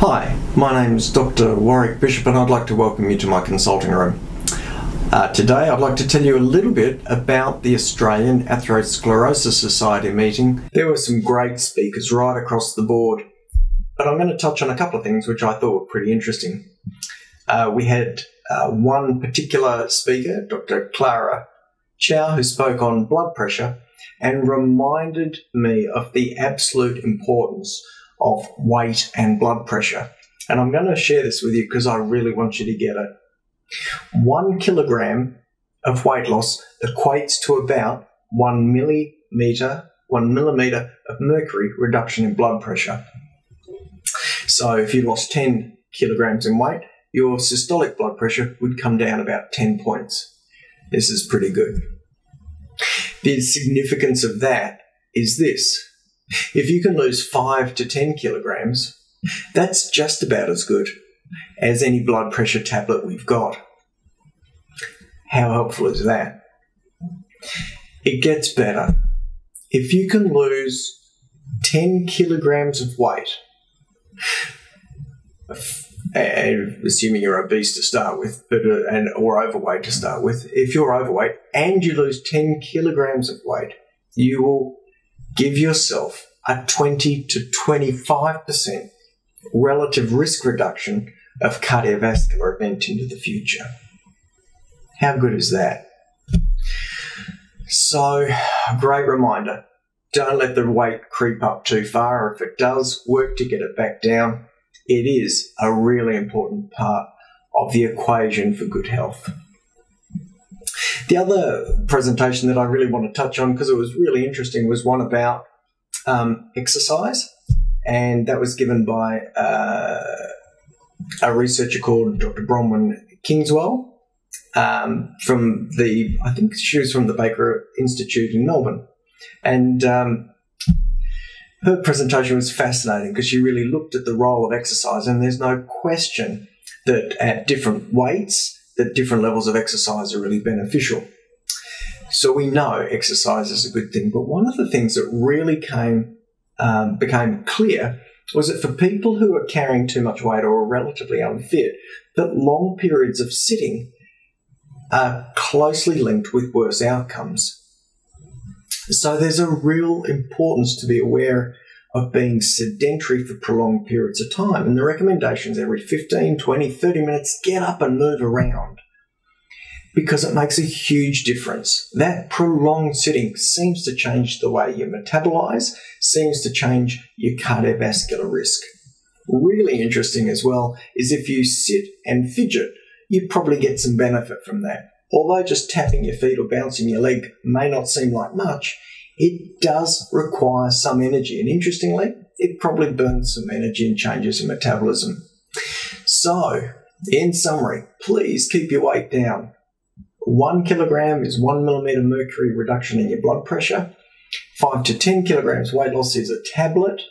Hi, my name is Dr. Warwick Bishop, and I'd like to welcome you to my consulting room. Uh, today, I'd like to tell you a little bit about the Australian Atherosclerosis Society meeting. There were some great speakers right across the board, but I'm going to touch on a couple of things which I thought were pretty interesting. Uh, we had uh, one particular speaker, Dr. Clara Chow, who spoke on blood pressure and reminded me of the absolute importance of weight and blood pressure. And I'm going to share this with you because I really want you to get it. One kilogram of weight loss equates to about one millimeter, one millimeter of mercury reduction in blood pressure. So if you lost 10 kilograms in weight, your systolic blood pressure would come down about 10 points. This is pretty good. The significance of that is this if you can lose 5 to 10 kilograms, that's just about as good as any blood pressure tablet we've got. How helpful is that? It gets better. If you can lose 10 kilograms of weight, assuming you're obese to start with, but uh, and or overweight to start with, if you're overweight and you lose 10 kilograms of weight, you will give yourself a 20 to 25% relative risk reduction of cardiovascular event into the future. How good is that? So, a great reminder don't let the weight creep up too far. If it does, work to get it back down. It is a really important part of the equation for good health. The other presentation that I really want to touch on, because it was really interesting, was one about um, exercise, and that was given by uh, a researcher called Dr. Bronwyn Kingwell um, from the, I think she was from the Baker Institute in Melbourne. And um, her presentation was fascinating because she really looked at the role of exercise, and there's no question that at different weights, that different levels of exercise are really beneficial. So we know exercise is a good thing, but one of the things that really came um, became clear was that for people who are carrying too much weight or are relatively unfit, that long periods of sitting are closely linked with worse outcomes. So there's a real importance to be aware of being sedentary for prolonged periods of time. And the recommendations every 15, 20, 30 minutes, get up and move around because it makes a huge difference. That prolonged sitting seems to change the way you metabolize, seems to change your cardiovascular risk. Really interesting as well is if you sit and fidget, you probably get some benefit from that. Although just tapping your feet or bouncing your leg may not seem like much, it does require some energy. And interestingly, it probably burns some energy and changes your metabolism. So, in summary, please keep your weight down. One kilogram is one millimeter mercury reduction in your blood pressure. Five to 10 kilograms weight loss is a tablet.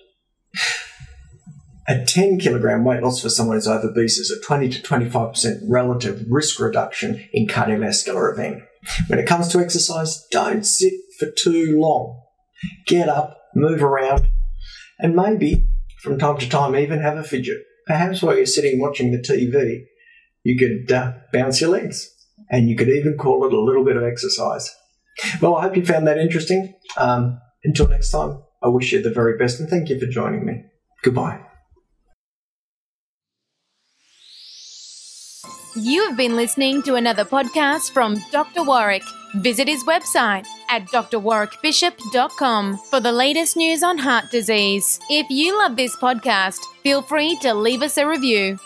A 10 kilogram weight loss for someone who's obese is a 20 to 25% relative risk reduction in cardiovascular event. When it comes to exercise, don't sit for too long. Get up, move around, and maybe from time to time even have a fidget. Perhaps while you're sitting watching the TV, you could uh, bounce your legs and you could even call it a little bit of exercise. Well, I hope you found that interesting. Um, until next time, I wish you the very best and thank you for joining me. Goodbye. You have been listening to another podcast from Dr. Warwick. Visit his website at drwarwickbishop.com for the latest news on heart disease. If you love this podcast, feel free to leave us a review.